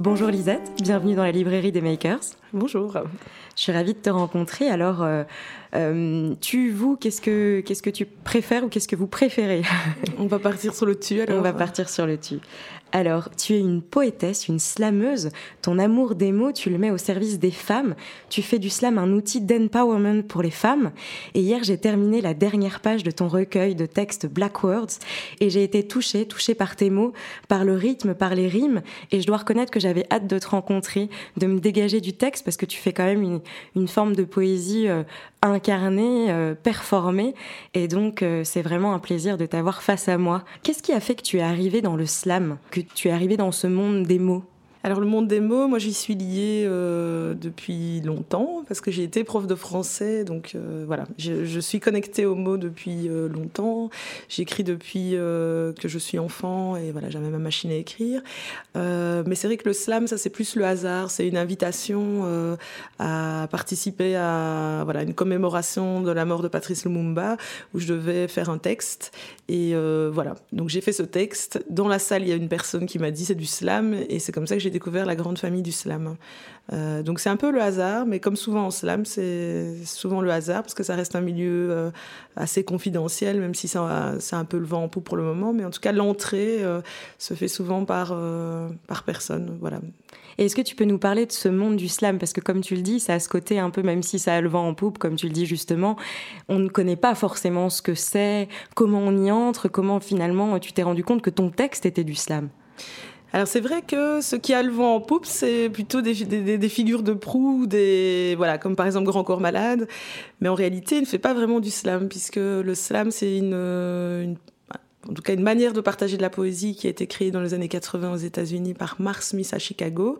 Bonjour Lisette, bienvenue dans la librairie des Makers. Bonjour. Je suis ravie de te rencontrer. Alors, euh, euh, tu, vous, qu'est-ce que, qu'est-ce que tu préfères ou qu'est-ce que vous préférez? On va partir sur le tu alors. On va partir sur le tu. Alors, tu es une poétesse, une slameuse. Ton amour des mots, tu le mets au service des femmes. Tu fais du slam un outil d'empowerment pour les femmes. Et hier, j'ai terminé la dernière page de ton recueil de textes Black Words et j'ai été touchée, touchée par tes mots, par le rythme, par les rimes. Et je dois reconnaître que j'avais hâte de te rencontrer, de me dégager du texte parce que tu fais quand même une, une forme de poésie euh, incarnée, euh, performée. Et donc, euh, c'est vraiment un plaisir de t'avoir face à moi. Qu'est-ce qui a fait que tu es arrivé dans le slam, que tu es arrivé dans ce monde des mots? Alors le monde des mots, moi j'y suis liée euh, depuis longtemps parce que j'ai été prof de français, donc euh, voilà, je, suis connectée aux mots depuis euh, longtemps. J'écris depuis que je suis enfant et voilà, j'avais ma machine à écrire. mais c'est vrai que le slam, ça c'est plus le hasard, c'est une invitation à participer à voilà une commémoration de la mort de Patrice Lumumba où je devais faire un texte et voilà, donc j'ai fait ce texte. Dans la salle, il y a une personne qui m'a dit c'est du slam et c'est comme ça que j'ai découvert la grande famille du slam. Euh, donc c'est un peu le hasard, mais comme souvent en slam, c'est souvent le hasard parce que ça reste un milieu euh, assez confidentiel, même si c'est un peu le vent en poupe pour le moment. Mais en tout cas, l'entrée euh, se fait souvent par, par personne. Voilà. Et est-ce que tu peux nous parler de ce monde du slam? Parce que comme tu le dis, ça a ce côté un peu, même si ça a le vent en poupe, comme tu le dis justement, on ne connaît pas forcément ce que c'est, comment on y entre, comment finalement tu t'es rendu compte que ton texte était du slam? Alors c'est vrai que ce qui a le vent en poupe, c'est plutôt des, des, figures de proue, des voilà, comme par exemple Grand Corps Malade, mais en réalité, il ne fait pas vraiment du slam puisque le slam c'est une, une en tout cas une manière de partager de la poésie qui a été créée dans les années 80 aux États-Unis par Mark Smith à Chicago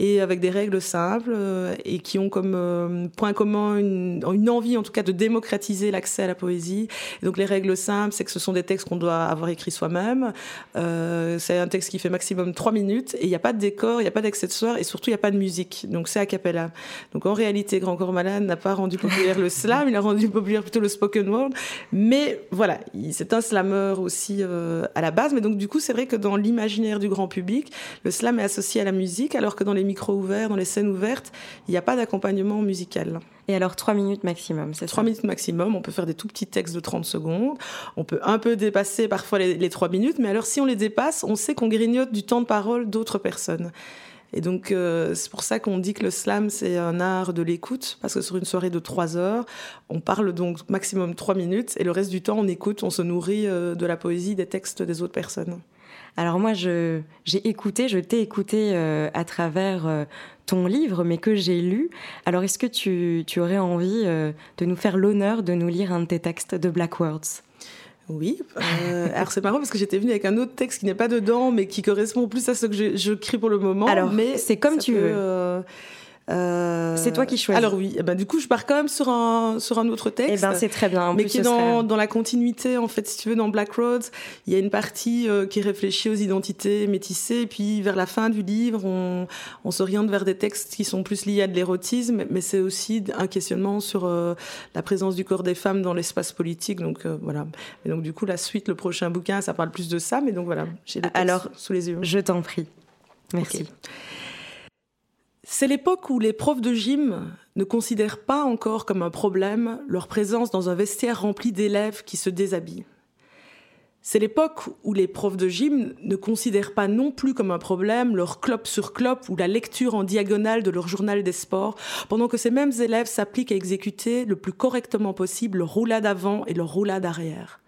et avec des règles simples euh, et qui ont comme euh, point commun une, envie en tout cas de démocratiser l'accès à la poésie. Donc les règles simples, c'est que ce sont des textes qu'on doit avoir écrits soi-même. Euh, c'est un texte qui fait maximum trois minutes et il n'y a pas de décor, il n'y a pas d'accessoires et surtout il n'y a pas de musique. Donc c'est a cappella. Donc en réalité, Grand Corps Malade n'a pas rendu populaire le slam, il a rendu populaire plutôt le spoken word. Mais voilà, c'est un slammer aussi euh, à la base. Mais donc, du coup, c'est vrai que dans l'imaginaire du grand public, le slam est associé à la musique, alors que dans les micros ouverts, dans les scènes ouvertes, il n'y a pas d'accompagnement musical. Et alors, trois minutes maximum, c'est Trois minutes maximum. On peut faire des tout petits textes de 30 secondes. On peut un peu dépasser parfois les trois minutes. Mais alors, si on les dépasse, on sait qu'on grignote du temps de parole d'autres personnes. Et donc, euh, c'est pour ça qu'on dit que le slam, c'est un art de l'écoute, parce que sur une soirée de trois heures, on parle donc maximum trois minutes, et le reste du temps, on écoute, on se nourrit euh, de la poésie, des textes des autres personnes. Alors moi, j'ai écouté, je t'ai écouté euh, à travers ton livre, mais que j'ai lu. Alors est-ce que tu, tu, aurais envie de nous faire l'honneur de nous lire un de tes textes de Black Words? Oui. Euh, alors c'est marrant parce que j'étais venue avec un autre texte qui n'est pas dedans, mais qui correspond plus à ce que je, je crie pour le moment. Alors, mais c'est comme tu veux. Euh, euh, c'est toi qui choisis. Alors oui, eh ben, du coup, je pars quand même sur un, sur un autre texte. Eh ben, c'est très bien. mais qui est dans, dans, la continuité, en fait, si tu veux, dans Black Roads, il y a une partie euh, qui réfléchit aux identités métissées, et puis vers la fin du livre, on, on s'oriente vers des textes qui sont plus liés à de l'érotisme, mais c'est aussi un questionnement sur euh, la présence du corps des femmes dans l'espace politique. Donc voilà. Et donc du coup, la suite, le prochain bouquin, ça parle plus de ça, mais donc voilà, j'ai les textes Alors, sous les yeux. Je t'en prie. Merci. C'est l'époque où les profs de gym ne considèrent pas encore comme un problème leur présence dans un vestiaire rempli d'élèves qui se déshabillent. C'est l'époque où les profs de gym ne considèrent pas non plus comme un problème leur clope sur clope ou la lecture en diagonale de leur journal des sports, pendant que ces mêmes élèves s'appliquent à exécuter le plus correctement possible leur roulade avant et leur roulade arrière.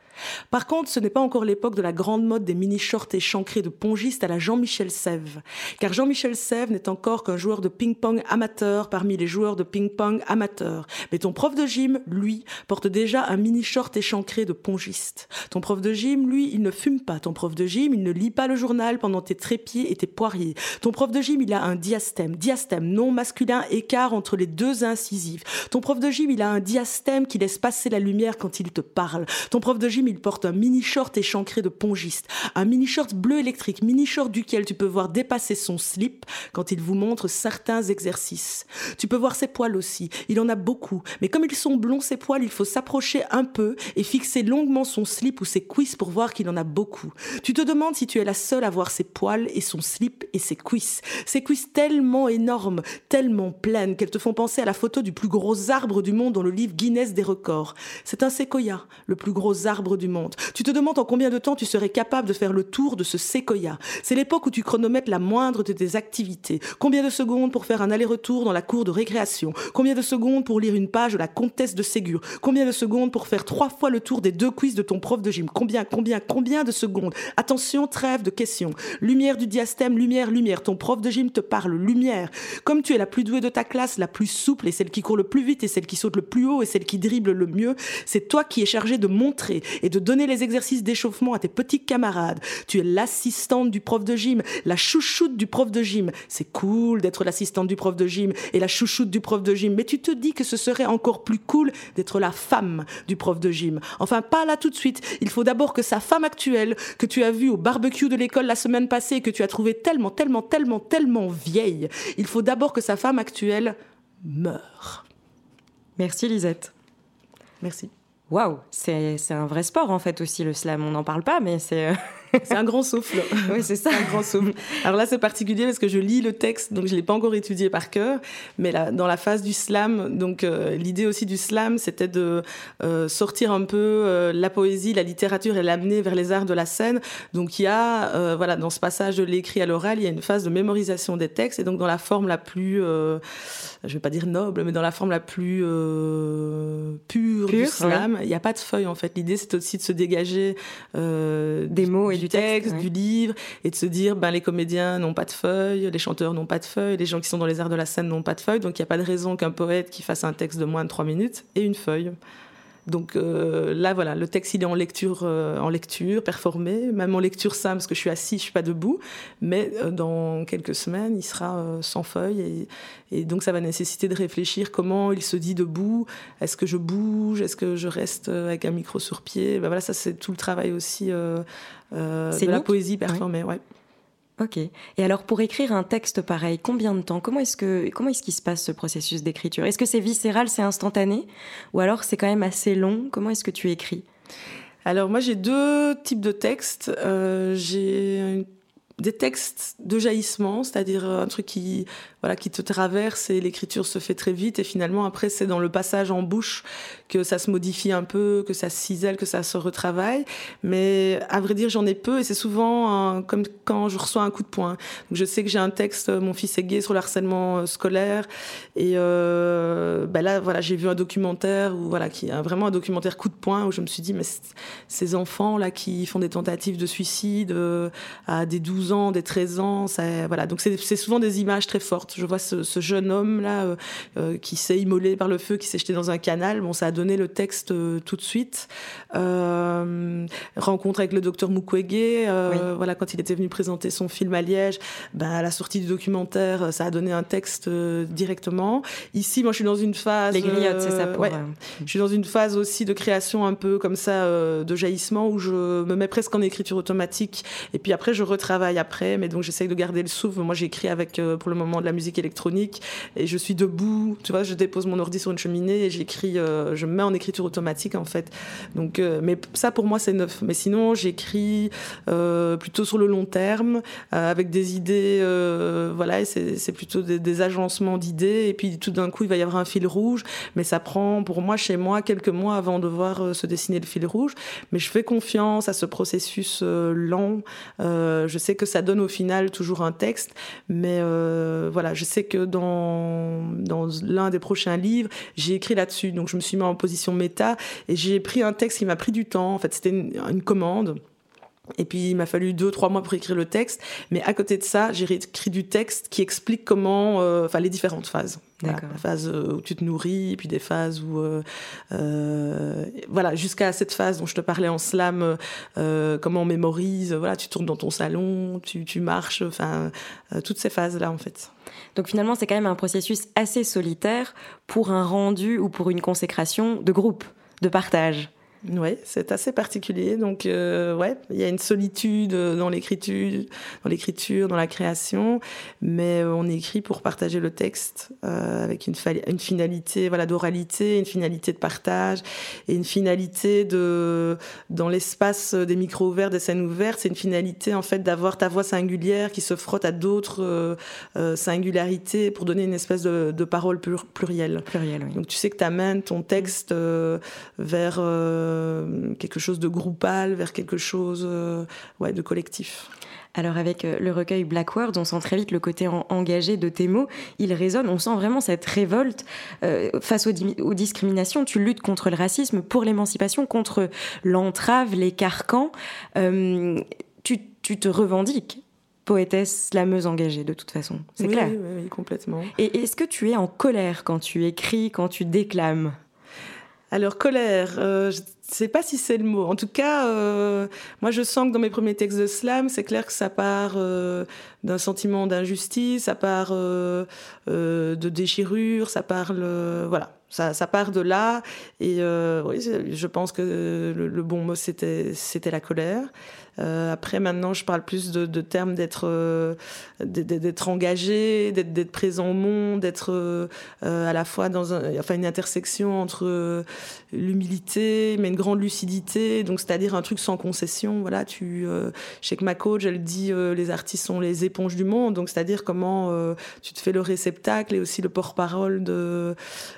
Par contre, ce n'est pas encore l'époque de la grande mode des mini-shorts échancrés de pongistes à la Jean-Michel Sèvres. Car Jean-Michel Sèvres n'est encore qu'un joueur de ping-pong amateur parmi les joueurs de ping-pong amateurs. Mais ton prof de gym, lui, porte déjà un mini-short échancré de pongiste. Ton prof de gym, lui, il ne fume pas. Ton prof de gym, il ne lit pas le journal pendant tes trépieds et tes poiriers. Ton prof de gym, il a un diastème. Diastème non masculin, écart entre les deux incisives. Ton prof de gym, il a un diastème qui laisse passer la lumière quand il te parle. Ton prof de gym, il porte un mini-short échancré de pongiste, un mini-short bleu électrique, mini-short duquel tu peux voir dépasser son slip quand il vous montre certains exercices. Tu peux voir ses poils aussi, il en a beaucoup, mais comme ils sont blonds ses poils, il faut s'approcher un peu et fixer longuement son slip ou ses cuisses pour voir qu'il en a beaucoup. Tu te demandes si tu es la seule à voir ses poils et son slip et ses cuisses. Ses cuisses tellement énormes, tellement pleines qu'elles te font penser à la photo du plus gros arbre du monde dans le livre Guinness des records. C'est un séquoia, le plus gros arbre du monde. Tu te demandes en combien de temps tu serais capable de faire le tour de ce séquoia. C'est l'époque où tu chronomètres la moindre de tes activités. Combien de secondes pour faire un aller-retour dans la cour de récréation? Combien de secondes pour lire une page de la comtesse de Ségur? Combien de secondes pour faire trois fois le tour des deux quiz de ton prof de gym? Combien, combien, combien de secondes? Attention, trêve de questions. Lumière du diastème, lumière, lumière. Ton prof de gym te parle, lumière. Comme tu es la plus douée de ta classe, la plus souple et celle qui court le plus vite et celle qui saute le plus haut et celle qui dribble le mieux, c'est toi qui es chargé de montrer de donner les exercices d'échauffement à tes petits camarades. Tu es l'assistante du prof de gym, la chouchoute du prof de gym. C'est cool d'être l'assistante du prof de gym et la chouchoute du prof de gym, mais tu te dis que ce serait encore plus cool d'être la femme du prof de gym. Enfin, pas là tout de suite. Il faut d'abord que sa femme actuelle, que tu as vue au barbecue de l'école la semaine passée et que tu as trouvé tellement, tellement, tellement, tellement vieille, il faut d'abord que sa femme actuelle meure. Merci Lisette. Merci. Waouh, c'est un vrai sport en fait aussi le slam. On n'en parle pas, mais c'est. Euh, c'est un grand souffle. oui, c'est ça. Un grand souffle. Alors là, c'est particulier parce que je lis le texte, donc je l'ai pas encore étudié par cœur. Mais là, dans la phase du slam, donc euh, l'idée aussi du slam, c'était de euh, sortir un peu la poésie, la littérature et l'amener vers les arts de la scène. Donc il y a, voilà, dans ce passage de l'écrit à l'oral, il y a une phase de mémorisation des textes et donc dans la forme la plus, je vais pas dire noble, mais dans la forme la plus pure, du slam il n'y a pas de feuille en fait. L'idée c'est aussi de se dégager euh, des mots et du, texte, du livre, et de se dire ben les comédiens n'ont pas de feuilles, les chanteurs n'ont pas de feuilles, les gens qui sont dans les arts de la scène n'ont pas de feuilles, donc il n'y a pas de raison qu'un poète qui fasse un texte de moins de trois minutes ait une feuille. Donc euh, là, voilà, le texte, il est en lecture, euh, en lecture, performé, même en lecture simple, parce que je suis assis, je suis pas debout. Mais euh, dans quelques semaines, il sera sans feuille. Et, donc, ça va nécessiter de réfléchir comment il se dit debout? Est-ce que je bouge? Est-ce que je reste avec un micro sur pied? Ben Voilà, ça, c'est tout le travail aussi de la poésie performée. Ouais. Ok. Et alors pour écrire un texte pareil, combien de temps? Comment est-ce que comment est-ce qu'il se passe ce processus d'écriture? Est-ce que c'est viscéral, c'est instantané, ou alors c'est quand même assez long? Comment est-ce que tu écris? Alors moi j'ai deux types de textes. Euh, j'ai des textes de jaillissement, c'est-à-dire un truc qui voilà, qui te traverse et l'écriture se fait très vite et finalement après c'est dans le passage en bouche que ça se modifie un peu, que ça se cisèle, que ça se retravaille. Mais à vrai dire j'en ai peu et c'est souvent comme quand je reçois un coup de poing. Je sais que j'ai un texte, mon fils est gay sur le harcèlement euh, scolaire et euh, ben là voilà j'ai vu un documentaire où voilà qui a vraiment un documentaire coup de poing où je me suis dit mais ces enfants là qui font des tentatives de suicide euh, à des 12 ans, des 13 ans, ça, voilà donc c'est souvent des images très fortes je vois ce, jeune homme là euh, euh, qui s'est immolé par le feu, qui s'est jeté dans un canal. Bon, ça a donné le texte euh, tout de suite. rencontre avec le docteur Mukwege, voilà quand il était venu présenter son film à Liège. Ben, à la sortie du documentaire, ça a donné un texte directement. Ici, moi, je suis dans une phase. Les griottes, c'est ça. Pour, Je suis dans une phase aussi de création un peu comme ça, de jaillissement où je me mets presque en écriture automatique et puis après je retravaille après. Mais donc j'essaye de garder le souffle. Moi, j'écris avec pour le moment de la musique électronique et je suis debout, tu vois, je dépose mon ordi sur une cheminée et j'écris, euh, je me mets en écriture automatique en fait. Donc, euh, mais ça pour moi c'est neuf. Mais sinon j'écris euh, plutôt sur le long terme avec des idées, voilà, c'est plutôt des, des agencements d'idées et puis tout d'un coup il va y avoir un fil rouge, mais ça prend pour moi chez moi quelques mois avant de voir se dessiner le fil rouge. Mais je fais confiance à ce processus lent. je sais que ça donne au final toujours un texte. Mais voilà, je sais que dans, dans l'un des prochains livres, j'ai écrit là-dessus. Donc je me suis mis en position méta et j'ai pris un texte qui m'a pris du temps. En fait, c'était une commande. Et puis il m'a fallu deux trois mois pour écrire le texte, mais à côté de ça, j'ai écrit du texte qui explique comment, euh, enfin les différentes phases. la phase euh, où tu te nourris, puis des phases où, euh, voilà, jusqu'à cette phase dont je te parlais en slam, comment on mémorise. Voilà, tu tournes dans ton salon, tu, tu marches, enfin toutes ces phases là en fait. Donc finalement, c'est quand même un processus assez solitaire pour un rendu ou pour une consécration de groupe, de partage. Oui, c'est assez particulier. Donc, euh, ouais, il y a une solitude dans l'écriture, dans l'écriture, dans la création, mais euh, on écrit pour partager le texte euh, avec une, une finalité, voilà, d'oralité, une finalité de partage et une finalité de dans l'espace des micros ouverts, des scènes ouvertes, c'est une finalité en fait d'avoir ta voix singulière qui se frotte à d'autres singularités pour donner une espèce de, de parole plurielle. Pluriel, oui. Donc, tu sais que tu amènes ton texte vers euh, quelque chose de groupal vers quelque chose euh, ouais, de collectif. Alors avec euh, le recueil Black Words, on sent très vite le côté engagé de tes mots. Il résonne, on sent vraiment cette révolte face aux, discriminations. Tu luttes contre le racisme, pour l'émancipation, contre l'entrave, les carcans. tu, te revendiques poétesse slameuse engagée de toute façon, c'est clair. Oui, oui, complètement. Et est-ce que tu es en colère quand tu écris, quand tu déclames? Alors colère, euh, sais pas si c'est le mot. En tout cas, euh, moi je sens que dans mes premiers textes de slam, c'est clair que ça part euh, d'un sentiment d'injustice, ça part de déchirure, ça parle, voilà, ça, ça, part de là. Et oui, je pense que le, bon mot c'était c'était la colère. Euh, après, maintenant, je parle plus de, termes d'être euh, d'être engagé, d'être présent au monde, d'être euh, à la fois dans un, enfin, une intersection entre l'humilité, mais une grande lucidité. Donc, c'est-à-dire un truc sans concession. Voilà, tu, je sais que ma coach, elle dit les artistes sont les éponges du monde. Donc, c'est-à-dire comment tu te fais le réceptacle et aussi le porte-parole de,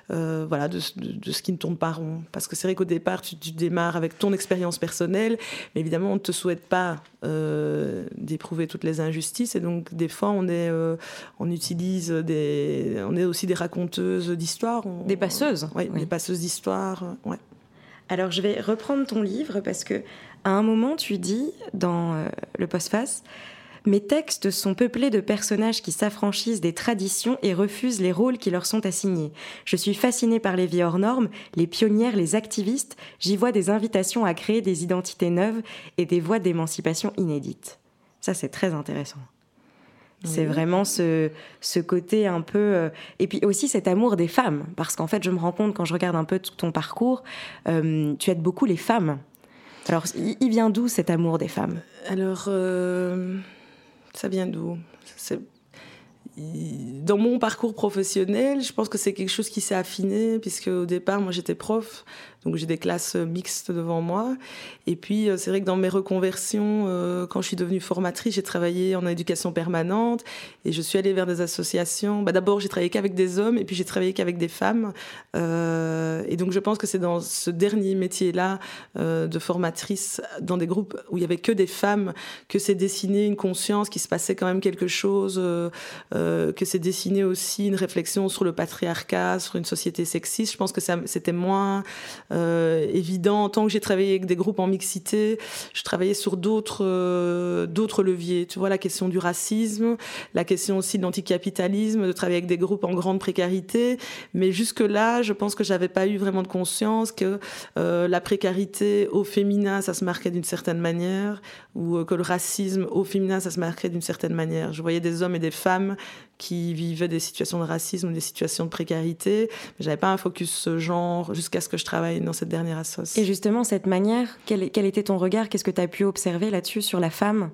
voilà, de, ce qui ne tourne pas rond. Parce que c'est vrai qu'au départ, tu, tu démarres avec ton expérience personnelle, mais évidemment, on te souhaite pas euh, d'éprouver toutes les injustices. Et donc des fois on est euh, on utilise des on est aussi des raconteuses d'histoires. Des passeuses. Oui. des passeuses d'histoire ouais. Alors je vais reprendre ton livre parce que à un moment tu dis dans euh, le postface mes textes sont peuplés de personnages qui s'affranchissent des traditions et refusent les rôles qui leur sont assignés. Je suis fascinée par les vies hors normes, les pionnières, les activistes. J'y vois des invitations à créer des identités neuves et des voies d'émancipation inédites. Ça, c'est très intéressant. C'est vraiment ce, ce côté un peu... Euh, et puis aussi cet amour des femmes, parce qu'en fait, je me rends compte quand je regarde un peu tout ton parcours, euh, tu aides beaucoup les femmes. Alors, il vient d'où cet amour des femmes? Alors, euh, ça vient d'où? Dans mon parcours professionnel, je pense que c'est quelque chose qui s'est affiné, puisque au départ, moi j'étais prof, donc j'ai des classes mixtes devant moi. Et puis euh, c'est vrai que dans mes reconversions, euh, quand je suis devenue formatrice, j'ai travaillé en éducation permanente et je suis allée vers des associations. Bah, D'abord j'ai travaillé qu'avec des hommes et puis j'ai travaillé qu'avec des femmes. Euh, et donc je pense que c'est dans ce dernier métier-là de formatrice, dans des groupes où il y avait que des femmes, que c'est dessiné une conscience, qu'il se passait quand même quelque chose, que c'est dessiné aussi une réflexion sur le patriarcat, sur une société sexiste. Je pense que c'était moins euh, évident. Tant que j'ai travaillé avec des groupes en mixité, je travaillais sur d'autres euh, d'autres leviers. Tu vois, la question du racisme, la question aussi de l'anticapitalisme, de travailler avec des groupes en grande précarité. Mais jusque-là, je pense que j'avais pas eu vraiment de conscience que euh, la précarité au féminin, ça se marquait d'une certaine manière, ou que le racisme au féminin, ça se marquait d'une certaine manière. Je voyais des hommes et des femmes qui vivaient des situations de racisme, des situations de précarité. J'avais pas un focus genre jusqu'à ce que je travaille dans cette dernière association. Et justement, cette manière, quel, quel était ton regard? Qu'est-ce que tu as pu observer là-dessus sur la femme?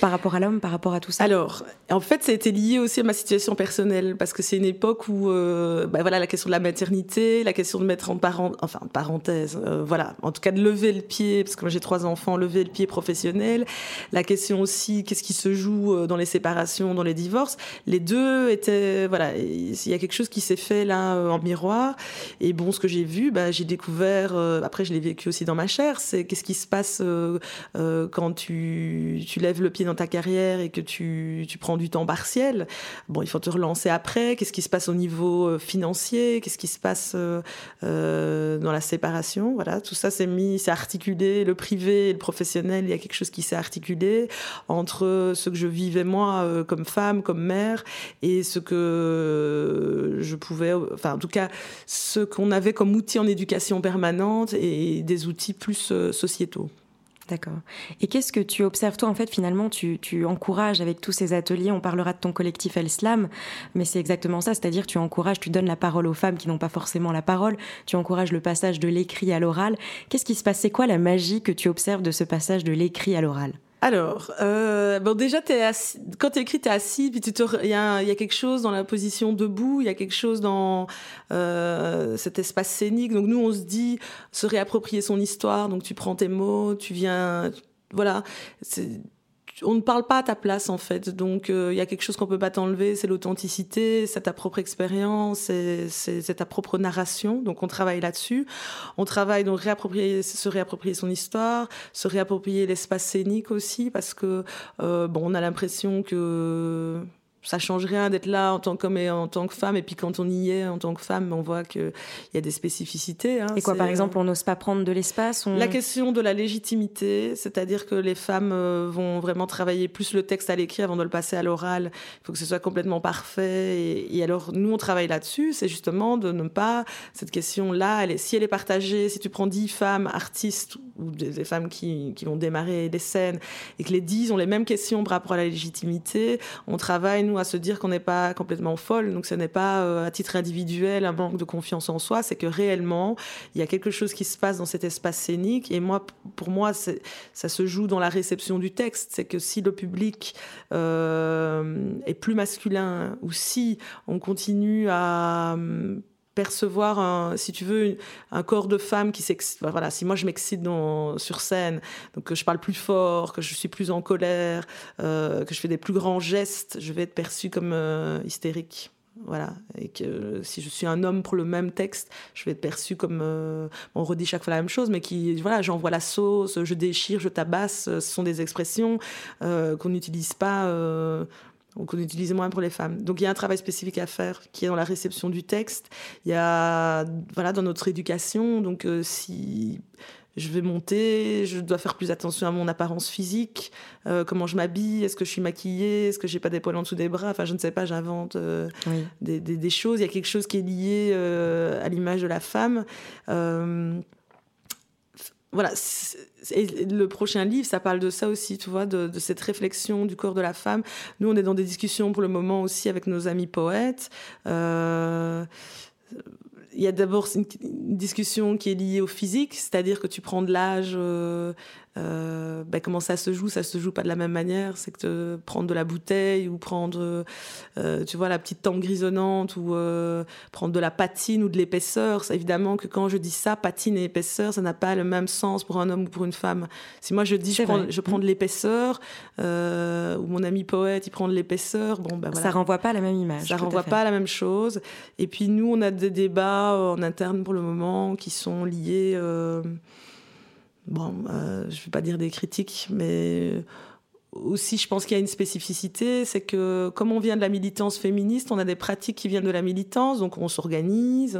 Par rapport à l'homme, par rapport à tout ça Alors, en fait, ça a été lié aussi à ma situation personnelle, parce que c'est une époque où, euh, bah voilà, la question de la maternité, la question de mettre en enfin, parenthèse, euh, voilà, en tout cas de lever le pied, parce que moi j'ai trois enfants, lever le pied professionnel, la question aussi, qu'est-ce qui se joue euh, dans les séparations, dans les divorces, les deux étaient, voilà, il y a quelque chose qui s'est fait là en miroir, et bon, ce que j'ai vu, bah, j'ai découvert, après je l'ai vécu aussi dans ma chair, c'est qu'est-ce qui se passe quand tu lèves le pied dans ta carrière et que tu, tu, prends du temps partiel, bon, il faut te relancer après. Qu'est-ce qui se passe au niveau euh, financier? Qu'est-ce qui se passe euh, euh, dans la séparation? Voilà, tout ça s'est mis, c'est articulé. Le privé et le professionnel, il y a quelque chose qui s'est articulé entre ce que je vivais moi comme femme, comme mère, et ce que je pouvais, enfin, en tout cas, ce qu'on avait comme outil en éducation permanente et des outils plus sociétaux. D'accord. Et qu'est-ce que tu observes, toi, en fait, finalement, tu, encourages avec tous ces ateliers, on parlera de ton collectif El Slam, mais c'est exactement ça, c'est-à-dire tu encourages, tu donnes la parole aux femmes qui n'ont pas forcément la parole, tu encourages le passage de l'écrit à l'oral. Qu'est-ce qui se passe? C'est quoi la magie que tu observes de ce passage de l'écrit à l'oral? Alors, euh, bon, déjà, assis, quand tu écris, tu es assis, puis il y, a, quelque chose dans la position debout, il y a quelque chose dans euh, cet espace scénique. Donc, nous, on se dit se réapproprier son histoire. Donc, tu prends tes mots, tu viens. Voilà on ne parle pas à ta place en fait. Donc euh, il y a quelque chose qu'on peut pas t'enlever, c'est l'authenticité, c'est ta propre expérience, c'est ta propre narration. Donc on travaille là-dessus. On travaille donc réapproprier, se réapproprier son histoire, se réapproprier l'espace scénique aussi parce que euh, bon on a l'impression que ça change rien d'être là en tant qu'homme et en tant que femme. Et puis quand on y est en tant que femme, on voit qu'il y a des spécificités. Hein. Et quoi, par exemple, on n'ose pas prendre de l'espace La question de la légitimité, c'est-à-dire que les femmes euh, vont vraiment travailler plus le texte à l'écrit avant de le passer à l'oral. Il faut que ce soit complètement parfait. Et, alors, nous, on travaille là-dessus. C'est justement de ne pas... Cette question-là, elle si elle est partagée, si tu prends dix femmes artistes ou des, femmes qui, qui vont démarrer des scènes et que les dix ont les mêmes questions par rapport à la légitimité, on travaille, nous, à se dire qu'on n'est pas complètement folle. Donc, ce n'est pas euh, à titre individuel un manque de confiance en soi, c'est que réellement, il y a quelque chose qui se passe dans cet espace scénique. Et moi, pour moi, ça se joue dans la réception du texte. C'est que si le public euh, est plus masculin ou si on continue à percevoir, un, si tu veux, un corps de femme qui s'excite. Voilà, si moi je m'excite sur scène, donc que je parle plus fort, que je suis plus en colère, euh, que je fais des plus grands gestes, je vais être perçue comme euh, hystérique. Voilà, et que si je suis un homme pour le même texte, je vais être perçue comme euh, on redit chaque fois la même chose, mais qui voilà, j'envoie la sauce, je déchire, je tabasse. Ce sont des expressions qu'on n'utilise pas donc on utilise moins pour les femmes. Donc il y a un travail spécifique à faire qui est dans la réception du texte. Il y a voilà dans notre éducation. Donc euh, si je vais monter, je dois faire plus attention à mon apparence physique, euh, comment je m'habille, est-ce que je suis maquillée, est-ce que j'ai pas des poils en dessous des bras? Enfin je ne sais pas, j'invente euh, des, des, des, choses. Il y a quelque chose qui est lié à l'image de la femme voilà, le prochain livre, ça parle de ça aussi, tu vois, de, cette réflexion du corps de la femme. Nous, on est dans des discussions pour le moment aussi avec nos amis poètes. Euh, il y a d'abord une, discussion qui est liée au physique, c'est-à-dire que tu prends de l'âge, euh, euh, ben comment ça se joue Ça se joue pas de la même manière. C'est que prendre de la bouteille ou prendre, euh, tu vois, la petite tempe grisonnante ou euh, prendre de la patine ou de l'épaisseur. Évidemment que quand je dis ça, patine et épaisseur, ça n'a pas le même sens pour un homme ou pour une femme. Si moi je dis je prends, je prends, de l'épaisseur ou mon ami poète il prend de l'épaisseur, bon ben voilà. Ça renvoie pas à la même image. Ça renvoie pas à la même chose. Et puis nous, on a des débats en interne pour le moment qui sont liés bon, euh, je ne vais pas dire des critiques, mais aussi, je pense qu'il y a une spécificité, c'est que comme on vient de la militance féministe, on a des pratiques qui viennent de la militance, donc on s'organise,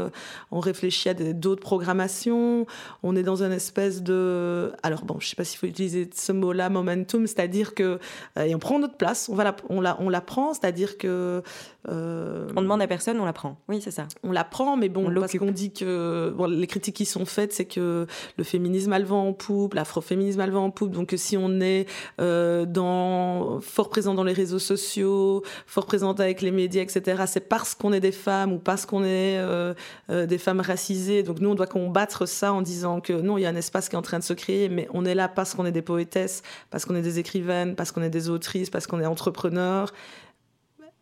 on réfléchit à d'autres programmations, on est dans une espèce de... Alors bon, je ne sais pas s'il faut utiliser ce mot-là, momentum, c'est-à-dire que... Euh, et on prend notre place, on, va la, on, la, on la prend, c'est-à-dire que... Euh, on demande à personne, on la prend. Oui, c'est ça. On la prend, mais bon, parce qu'on dit que... Bon, les critiques qui sont faites, c'est que le féminisme a le vent en poupe, l'afroféminisme a le vent en poupe, donc si on est euh, dans fort présent dans les réseaux sociaux, fort présent avec les médias, etc. C'est parce qu'on est des femmes ou parce qu'on est euh, euh, des femmes racisées. Donc nous, on doit combattre ça en disant que non, il y a un espace qui est en train de se créer, mais on est là parce qu'on est des poétesses, parce qu'on est des écrivaines, parce qu'on est des autrices, parce qu'on est entrepreneurs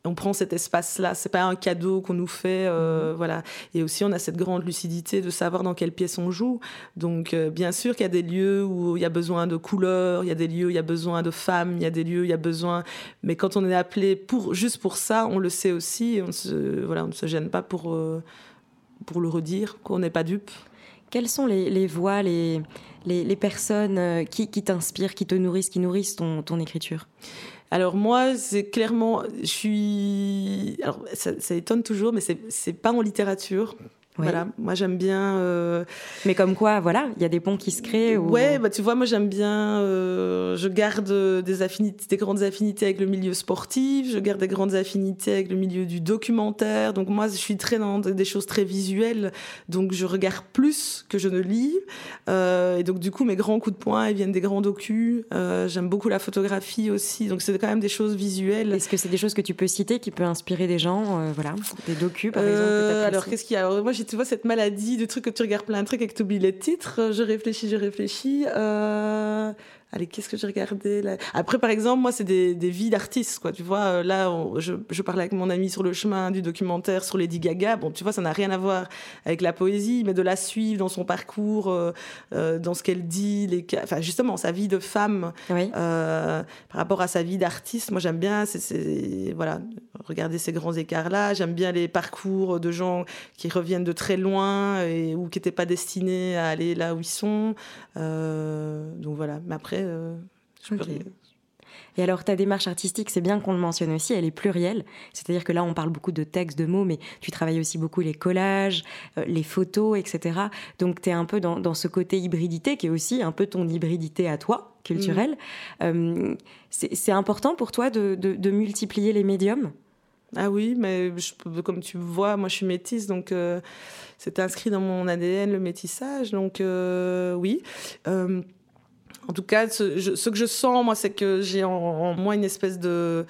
on prend cet espace-là. C'est pas un cadeau qu'on nous fait, euh, mhm. voilà. Et aussi, on a cette grande lucidité de savoir dans quelle pièce on joue. Donc, euh, bien sûr qu'il y a des lieux où il y a besoin de couleurs, il y a des lieux où il y a besoin de femmes, il y a des lieux où il y a besoin. Mais quand on est appelé pour juste pour ça, on le sait aussi. on se, voilà, on ne se gêne pas pour euh, pour le redire, qu'on n'est pas dupe. quelles sont les, voix, les, les, personnes euh, qui, t'inspirent, qui te nourrissent, qui nourrissent ton, ton écriture? Alors moi, c'est clairement, je suis, alors ça, étonne toujours, mais c'est pas en littérature. Voilà, moi j'aime bien. Euh, Mais comme quoi, voilà, il y a des ponts qui se créent. Ou... Ouais, bah tu vois, moi j'aime bien. Euh, je garde des affinités, des grandes affinités avec le milieu sportif. Je garde des grandes affinités avec le milieu du documentaire. Donc moi, je suis très dans des choses très visuelles. Donc je regarde plus que je ne lis. Euh, et donc du coup, mes grands coups de poing, ils viennent des grands docus. j'aime beaucoup la photographie aussi. Donc c'est quand même des choses visuelles. Est-ce que c'est des choses que tu peux citer qui peuvent inspirer des gens, voilà, des docus par exemple Alors qu'est-ce qu'il y a? Moi, tu vois cette maladie de trucs que tu regardes plein de trucs et que tu oublies les titres. Je réfléchis, je réfléchis. Euh, Allez, qu'est-ce que j'ai regardé là? Après, par exemple, moi, c'est des, des vies d'artistes, quoi. Tu vois, euh, là, je, je, parlais avec mon ami sur le chemin du documentaire sur Lady Gaga. Bon, tu vois, ça n'a rien à voir avec la poésie, mais de la suivre dans son parcours, euh, euh dans ce qu'elle dit, les, enfin, justement, sa vie de femme oui. euh, par rapport à sa vie d'artiste. Moi, j'aime bien, c'est, voilà, regarder ces grands écarts-là. J'aime bien les parcours de gens qui reviennent de très loin et, ou qui n'étaient pas destinés à aller là où ils sont. Donc voilà. Mais après, euh, et alors, ta démarche artistique, c'est bien qu'on le mentionne aussi, elle est plurielle. C'est-à-dire que là, on parle beaucoup de textes, de mots, mais tu travailles aussi beaucoup les collages, euh, les photos, etc. Donc, tu es un peu dans, ce côté hybridité qui est aussi un peu ton hybridité à toi, culturelle. Mm. Euh, c'est important pour toi de, multiplier les médiums? Ah oui, mais comme tu vois, moi je suis métisse, donc c'est inscrit dans mon ADN le métissage, donc oui. En tout cas, ce, que je sens, moi, c'est que j'ai en, moi une espèce de,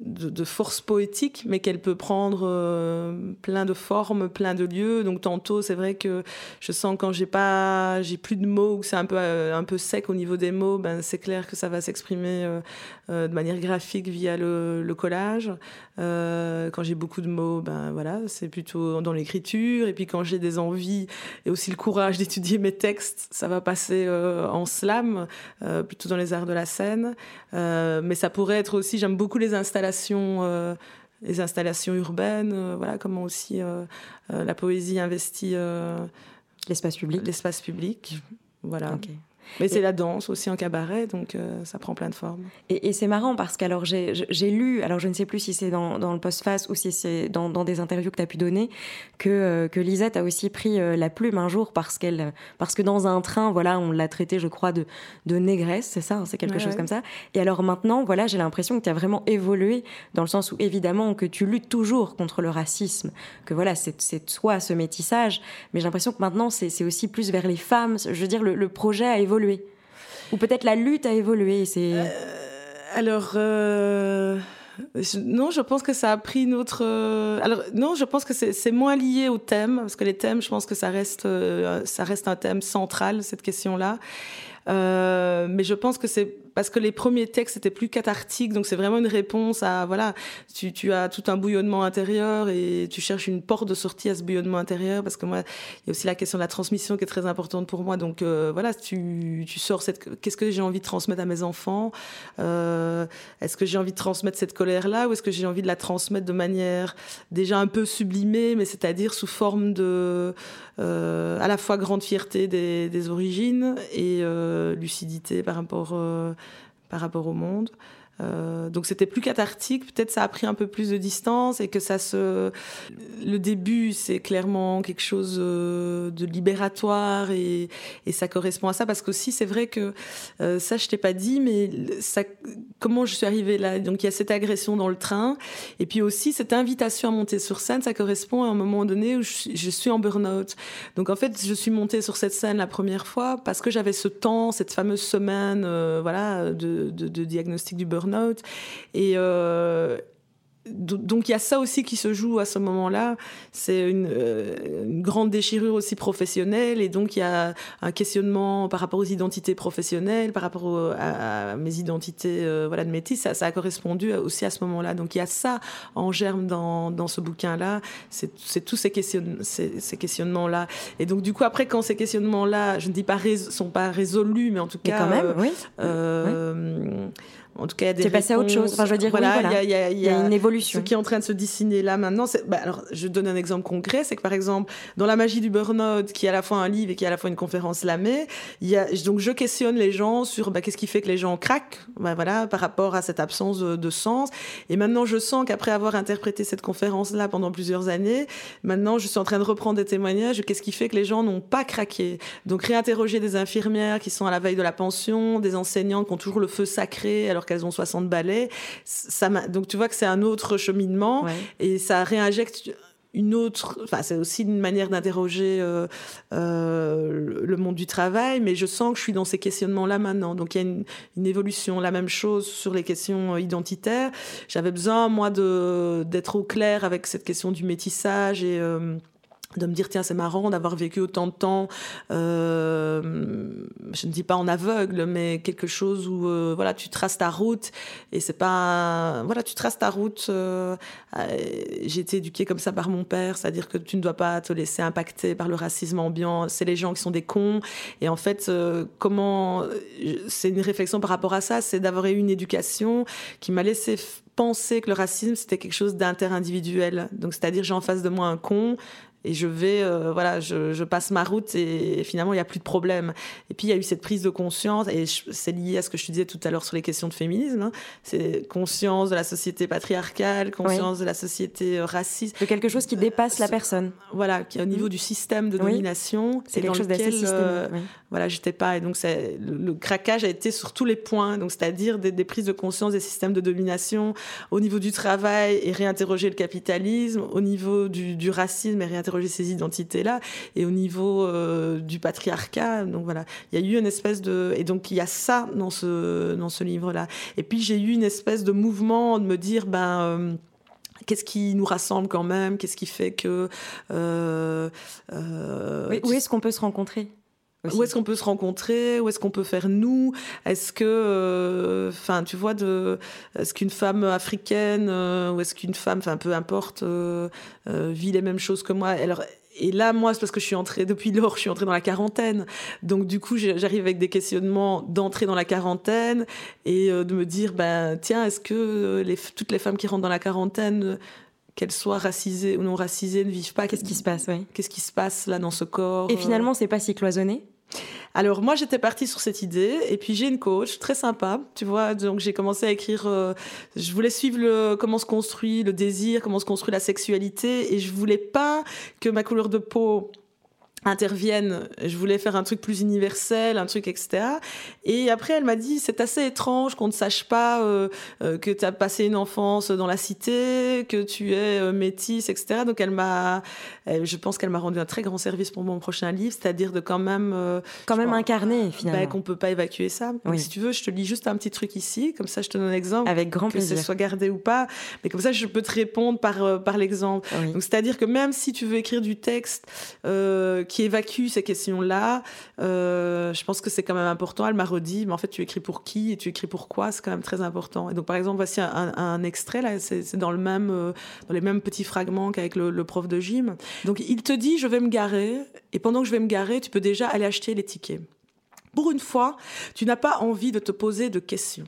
de, force poétique, mais qu'elle peut prendre euh, plein de formes, plein de lieux. Donc tantôt, c'est vrai que je sens quand j'ai pas, j'ai plus de mots ou c'est un peu euh, un peu sec au niveau des mots, ben c'est clair que ça va s'exprimer euh, de manière graphique via le, le collage. quand j'ai beaucoup de mots, ben voilà, c'est plutôt dans l'écriture. Et puis quand j'ai des envies et aussi le courage d'étudier mes textes, ça va passer en slam. Plutôt dans les arts de la scène. Mais ça pourrait être aussi, j'aime beaucoup les installations euh, les installations urbaines, voilà comment aussi la poésie investit l'espace public. L'espace public, voilà. Mais c'est la danse aussi en cabaret, donc euh, ça prend plein de formes. Et, c'est marrant parce que j'ai lu, alors je ne sais plus si c'est dans, dans, le post-face ou si c'est dans, dans, des interviews que tu as pu donner, que, euh, que Lisette a aussi pris euh, la plume un jour parce, qu'elle, parce que dans un train, voilà, on l'a traité, je crois, de, de négresse, c'est ça, hein, c'est quelque chose comme ça. Et alors maintenant, voilà, j'ai l'impression que tu as vraiment évolué dans le sens où évidemment que tu luttes toujours contre le racisme, que voilà, c'est, toi ce métissage, mais j'ai l'impression que maintenant c'est, aussi plus vers les femmes. Je veux dire, le, le projet a évolué ou peut-être la lutte a évolué c'est... Euh, alors... Euh, non, je pense que ça a pris notre. Euh, alors non, je pense que c'est moins lié au thème parce que les thèmes, je pense que ça reste, ça reste un thème central cette question-là. mais je pense que c'est parce que les premiers textes étaient plus cathartiques, donc c'est vraiment une réponse à voilà, tu, tu, as tout un bouillonnement intérieur et tu cherches une porte de sortie à ce bouillonnement intérieur, parce que moi, il y a aussi la question de la transmission qui est très importante pour moi. Donc euh, voilà, tu, tu sors cette, qu'est-ce que j'ai envie de transmettre à mes enfants euh, Est-ce que j'ai envie de transmettre cette colère-là, ou est-ce que j'ai envie de la transmettre de manière déjà un peu sublimée, mais c'est-à-dire sous forme de euh, à la fois grande fierté des, des origines et euh, lucidité par rapport euh, par rapport au monde. Euh, donc c'était plus cathartique, peut-être ça a pris un peu plus de distance et que ça se... Le début, c'est clairement quelque chose euh, de libératoire et, ça correspond à ça parce qu'aussi c'est vrai que euh, ça je t'ai pas dit, mais ça, comment je suis arrivée là? Donc il y a cette agression dans le train et puis aussi cette invitation à monter sur scène, ça correspond à un moment donné où je, suis en burn-out. Donc en fait je suis montée sur cette scène la première fois parce que j'avais ce temps, cette fameuse semaine voilà, de, de, diagnostic du et, euh, donc il y a ça aussi qui se joue à ce moment-là. C'est une, euh, une, grande déchirure aussi professionnelle et donc il y a un questionnement par rapport aux identités professionnelles, par rapport à, mes identités euh, voilà de métis. Ça, ça, a correspondu aussi à ce moment-là. Donc il y a ça en germe dans, dans ce bouquin-là. C'est tous ces, questions, ces, ces questionnements-là. Et donc du coup après quand ces questionnements-là, je ne dis pas sont pas résolus, mais en tout cas quand même, oui. Euh, En tout cas, il des. C'est passé à autre chose. Enfin, je veux dire, voilà, oui, voilà. il y, a, il y a une évolution. Ce qui est en train de se dessiner là maintenant, c'est. Bah, alors, je donne un exemple concret, c'est que par exemple, dans La magie du burn-out, qui est à la fois un livre et qui est à la fois une conférence lamée, il y a donc je questionne les gens sur bah, qu'est-ce qui fait que les gens craquent, bah, voilà, par rapport à cette absence de, de sens. Et maintenant, je sens qu'après avoir interprété cette conférence-là pendant plusieurs années, maintenant, je suis en train de reprendre des témoignages de qu'est-ce qui fait que les gens n'ont pas craqué. Donc, réinterroger des infirmières qui sont à la veille de la pension, des enseignants qui ont toujours le feu sacré alors qu'elles ont 60 balais. Ça donc, tu vois que c'est un autre cheminement Ouais. et ça réinjecte une autre, enfin c'est aussi une manière d'interroger euh, euh, le monde du travail, mais je sens que je suis dans ces questionnements-là maintenant. Donc il y a une, une évolution. La même chose sur les questions identitaires. J'avais besoin moi de d'être au clair avec cette question du métissage et euh, de me dire tiens c'est marrant d'avoir vécu autant de temps euh, je ne dis pas en aveugle mais quelque chose où euh, voilà tu traces ta route. Et c'est pas voilà tu traces ta route euh, j'ai été éduquée comme ça par mon père c'est-à-dire que tu ne dois pas te laisser impacter par le racisme ambiant. C'est les gens qui sont des cons. Et en fait euh, comment c'est une réflexion par rapport à ça c'est d'avoir eu une éducation qui m'a laissé penser que le racisme c'était quelque chose interindividuel donc c'est-à-dire j'ai en face de moi un con et je vais euh, voilà je, je, passe ma route et, et finalement il n'y a plus de problème et puis il y a eu cette prise de conscience et c'est lié à ce que je te disais tout à l'heure sur les questions de féminisme hein. c'est conscience de la société patriarcale conscience oui. de la société raciste de quelque chose qui dépasse la personne voilà qui est au niveau mmh. du système de oui. domination c'est quelque chose d'assez euh, oui. voilà j'étais pas et donc c'est le, le, craquage a été sur tous les points donc c'est-à-dire des, des prises de conscience des systèmes de domination au niveau du travail et réinterroger le capitalisme au niveau du, du racisme et réinterroger ces identités-là et au niveau euh, du patriarcat. Donc voilà, il y a eu une espèce de et donc il y a ça dans ce dans ce livre-là. Et puis j'ai eu une espèce de mouvement de me dire ben euh, qu'est-ce qui nous rassemble quand même? Qu'est-ce qui fait que euh, oui, où est-ce qu'on peut se rencontrer? Aussi. Où est-ce qu'on peut se rencontrer? Où est-ce qu'on peut faire nous? Est-ce que, enfin, euh, tu vois, de, est-ce qu'une femme africaine euh, ou est-ce qu'une femme, enfin, peu importe, euh, vit les mêmes choses que moi? Alors, et là, moi, c'est parce que je suis entrée, depuis lors, je suis entrée dans la quarantaine. Donc, du coup, j'arrive avec des questionnements d'entrer dans la quarantaine et de me dire, ben, tiens, est-ce que les, toutes les femmes qui rentrent dans la quarantaine, qu'elles soient racisées ou non racisées, ne vivent pas? Qu'est-ce qui se passe, oui. Qu'est-ce qui se passe là dans ce corps Et finalement, c'est pas si cloisonné? Alors moi j'étais partie sur cette idée et puis j'ai une coach très sympa, tu vois, donc j'ai commencé à écrire, euh, je voulais suivre le, comment se construit le désir, comment se construit la sexualité et je voulais pas que ma couleur de peau interviennent. Je voulais faire un truc plus universel, un truc, etc. Et après, elle m'a dit, c'est assez étrange qu'on ne sache pas euh, euh, que tu as passé une enfance dans la cité, que tu es euh, métisse, etc. Donc, elle m'a, je pense qu'elle m'a rendu un très grand service pour mon prochain livre, c'est-à-dire de quand même... quand même incarner, finalement. Bah, qu'on peut pas évacuer ça. Donc, oui. si tu veux, je te lis juste un petit truc ici, comme ça, je te donne un exemple. Avec grand que plaisir. Que ce soit gardé ou pas. Mais comme ça, je peux te répondre par, par l'exemple. Oui. Donc, c'est-à-dire que même si tu veux écrire du texte qui évacue ces questions-là. Euh, je pense que c'est quand même important. Elle m'a redit, mais en fait, tu écris pour qui et tu écris pourquoi C'est quand même très important. Et donc, par exemple, voici un, extrait là. C'est dans le même, euh, dans les mêmes petits fragments qu'avec le, le, prof de gym. Donc, il te dit, je vais me garer, et pendant que je vais me garer, tu peux déjà aller acheter les tickets. Pour une fois, tu n'as pas envie de te poser de questions.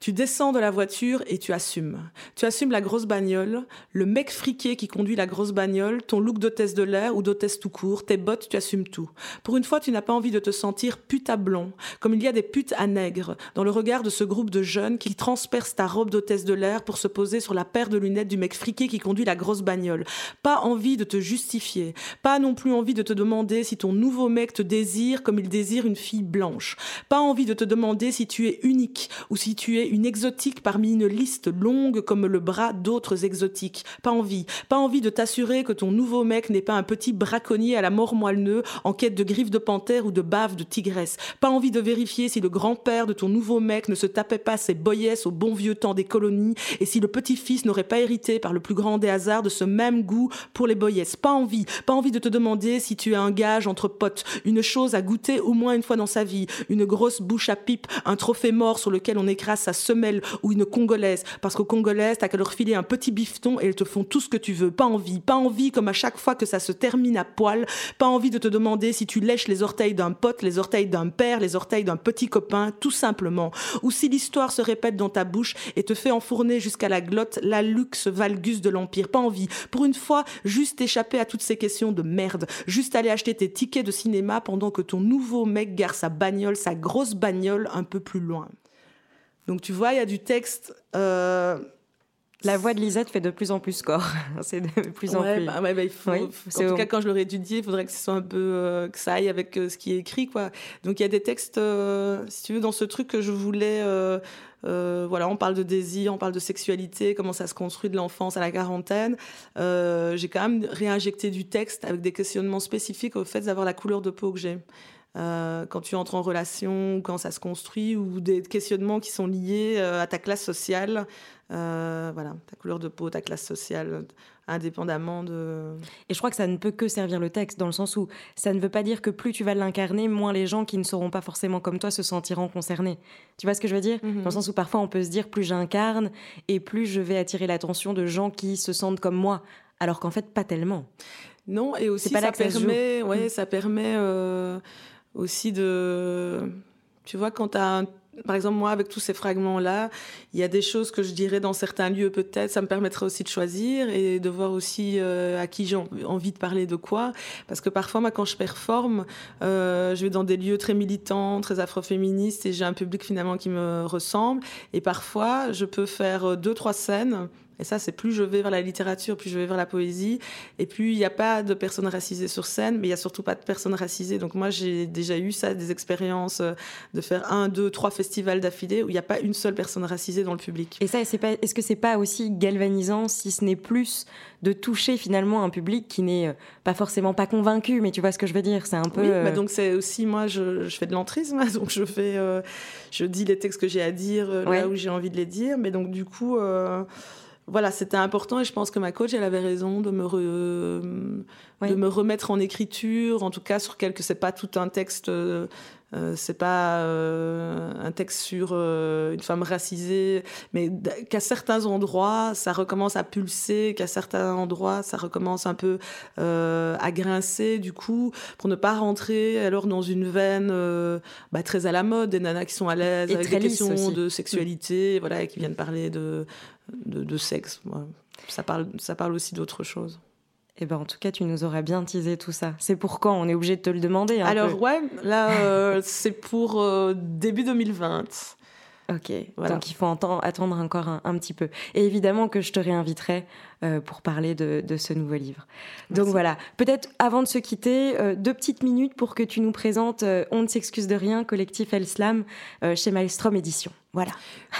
Tu descends de la voiture et tu assumes. Tu assumes la grosse bagnole, le mec friqué qui conduit la grosse bagnole, ton look d'hôtesse de l'air ou d'hôtesse tout court, tes bottes, tu assumes tout. Pour une fois, tu n'as pas envie de te sentir pute à blond, comme il y a des putes à nègre dans le regard de ce groupe de jeunes qui transpercent ta robe d'hôtesse de l'air pour se poser sur la paire de lunettes du mec friqué qui conduit la grosse bagnole. Pas envie de te justifier, pas non plus envie de te demander si ton nouveau mec te désire comme il désire une fille blanche. Pas envie de te demander si tu es unique ou si tu tu es une exotique parmi une liste longue comme le bras d'autres exotiques. Pas envie. Pas envie de t'assurer que ton nouveau mec n'est pas un petit braconnier à la mort moelleux en quête de griffes de panthère ou de bave de tigresse. Pas envie de vérifier si le grand-père de ton nouveau mec ne se tapait pas ses boyesses au bon vieux temps des colonies et si le petit-fils n'aurait pas hérité par le plus grand des hasards de ce même goût pour les boyesses. Pas envie. Pas envie de te demander si tu es un gage entre potes, une chose à goûter au moins une fois dans sa vie, une grosse bouche à pipe, un trophée mort sur lequel on écrit sa semelle ou une congolaise, parce qu'aux congolaises, t'as qu'à leur filer un petit bifton et elles te font tout ce que tu veux. Pas envie, pas envie comme à chaque fois que ça se termine à poil, pas envie de te demander si tu lèches les orteils d'un pote, les orteils d'un père, les orteils d'un petit copain, tout simplement. Ou si l'histoire se répète dans ta bouche et te fait enfourner jusqu'à la glotte la luxe valgus de l'Empire. Pas envie. Pour une fois, juste échapper à toutes ces questions de merde. Juste aller acheter tes tickets de cinéma pendant que ton nouveau mec gare sa bagnole, sa grosse bagnole, un peu plus loin. Donc tu vois, il y a du texte. Euh, la voix de Lisette fait de plus en plus corps. c'est de plus en plus. Bah, bah, il faut, en tout cas, quand je l'aurais étudié, il faudrait que ce soit un peu euh, que ça aille avec euh, ce qui est écrit, quoi. Donc il y a des textes, si tu veux, dans ce truc que je voulais. voilà, on parle de désir, on parle de sexualité, comment ça se construit de l'enfance à la quarantaine. j'ai quand même réinjecté du texte avec des questionnements spécifiques au fait d'avoir la couleur de peau que j'ai. Euh, quand tu entres en relation, quand ça se construit, ou des questionnements qui sont liés euh, à ta classe sociale, euh, voilà, ta couleur de peau, ta classe sociale, indépendamment de... Et je crois que ça ne peut que servir le texte, dans le sens où ça ne veut pas dire que plus tu vas l'incarner, moins les gens qui ne seront pas forcément comme toi se sentiront concernés. Tu vois ce que je veux dire? Mhm. Dans le sens où parfois on peut se dire, plus j'incarne, et plus je vais attirer l'attention de gens qui se sentent comme moi, alors qu'en fait, pas tellement. Non, et aussi ça, permet, ouais, mm. ça permet aussi de... Tu vois, quand tu as par exemple, moi, avec tous ces fragments-là, il y a des choses que je dirais dans certains lieux, peut-être. Ça me permettrait aussi de choisir et de voir aussi euh, à qui j'ai envie de parler de quoi. Parce que parfois, moi, quand je performe, euh, je vais dans des lieux très militants, très afroféministes et j'ai un public finalement qui me ressemble. Et parfois, je peux faire euh, deux, trois scènes et ça, c'est plus je vais vers la littérature, plus je vais vers la poésie. Et puis, il n'y a pas de personnes racisées sur scène, mais il n'y a surtout pas de personnes racisées. Donc, moi, j'ai déjà eu ça, des expériences euh, de faire un, deux, trois festivals d'affilée où il n'y a pas une seule personne racisée dans le public. Et ça, est-ce que c'est pas aussi galvanisant, si ce n'est plus de toucher finalement un public qui n'est euh, pas forcément pas convaincu, mais tu vois ce que je veux dire C'est un peu. Oui, euh, donc c'est aussi, moi, je, fais de l'entrisme, donc je fais. je dis les textes que j'ai à dire là où j'ai envie de les dire, mais donc, du coup voilà, c'était important et je pense que ma coach, elle avait raison de me, de me remettre en écriture, en tout cas sur quelque, c'est pas tout un texte euh, euh, c'est pas euh, un texte sur euh, une femme racisée, mais qu'à certains endroits, ça recommence à pulser, qu'à certains endroits, ça recommence un peu à grincer, du coup, pour ne pas rentrer alors dans une veine bah, très à la mode, des nanas qui sont à l'aise avec des questions de sexualité, voilà, et qui viennent parler de, de, sexe. Ça, parle, ça parle aussi d'autres choses. Eh ben, en tout cas, tu nous aurais bien teasé tout ça. C'est pour quand? On est obligé de te le demander. Alors, ouais, là, euh, c'est pour euh, début 2020. Ok, donc il faut attendre encore un, petit peu. Et évidemment que je te réinviterai euh, pour parler de, ce nouveau livre. Donc voilà, peut-être avant de se quitter, deux petites minutes pour que tu nous présentes On ne s'excuse de rien, collectif El Slam chez Maelstrom Édition. Voilà.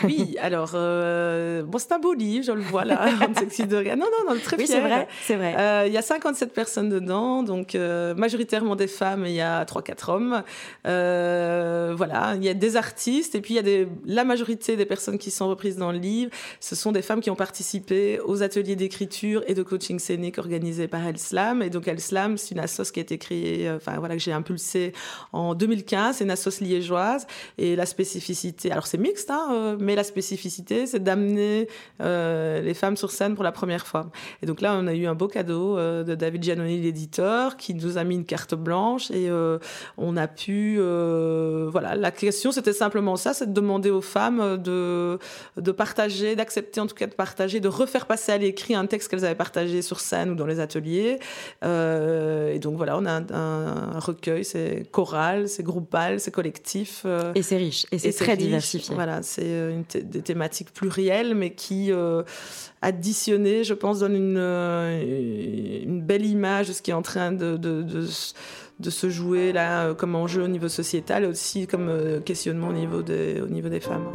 Oui, alors, euh, bon, c'est un beau livre, je le vois là, de rien. Non, non, non, très oui, c'est vrai, c'est vrai. Euh, il y a 57 personnes dedans, donc euh, majoritairement des femmes, il y a 3-4 hommes. voilà, il y a des artistes, et puis il y a des, la majorité des personnes qui sont reprises dans le livre, ce sont des femmes qui ont participé aux ateliers d'écriture et de coaching scénique organisés par El Slam. Et donc, El Slam, c'est une assoce qui a été créée, enfin voilà, que j'ai impulsée en 2015, c'est une assoce liégeoise, et la spécificité, alors c'est mixte, Hein, euh, mais la spécificité, c'est d'amener euh, les femmes sur scène pour la première fois. Et donc là, on a eu un beau cadeau euh, de David Giannoni, l'éditeur, qui nous a mis une carte blanche et on a pu, voilà, la question c'était simplement ça, c'est de demander aux femmes de, de partager, d'accepter en tout cas de partager, de refaire passer à l'écrit un texte qu'elles avaient partagé sur scène ou dans les ateliers. et donc voilà, on a un, recueil, c'est choral, c'est groupal, c'est collectif. et c'est riche, et c'est très diversifié. Voilà, c'est euh, des thématiques plurielles, mais qui, euh, additionnées, je pense, donnent une, euh, une, belle image de ce qui est en train de, de, de, se jouer là, comme enjeu au niveau sociétal, et aussi comme questionnement au niveau des, au niveau des femmes.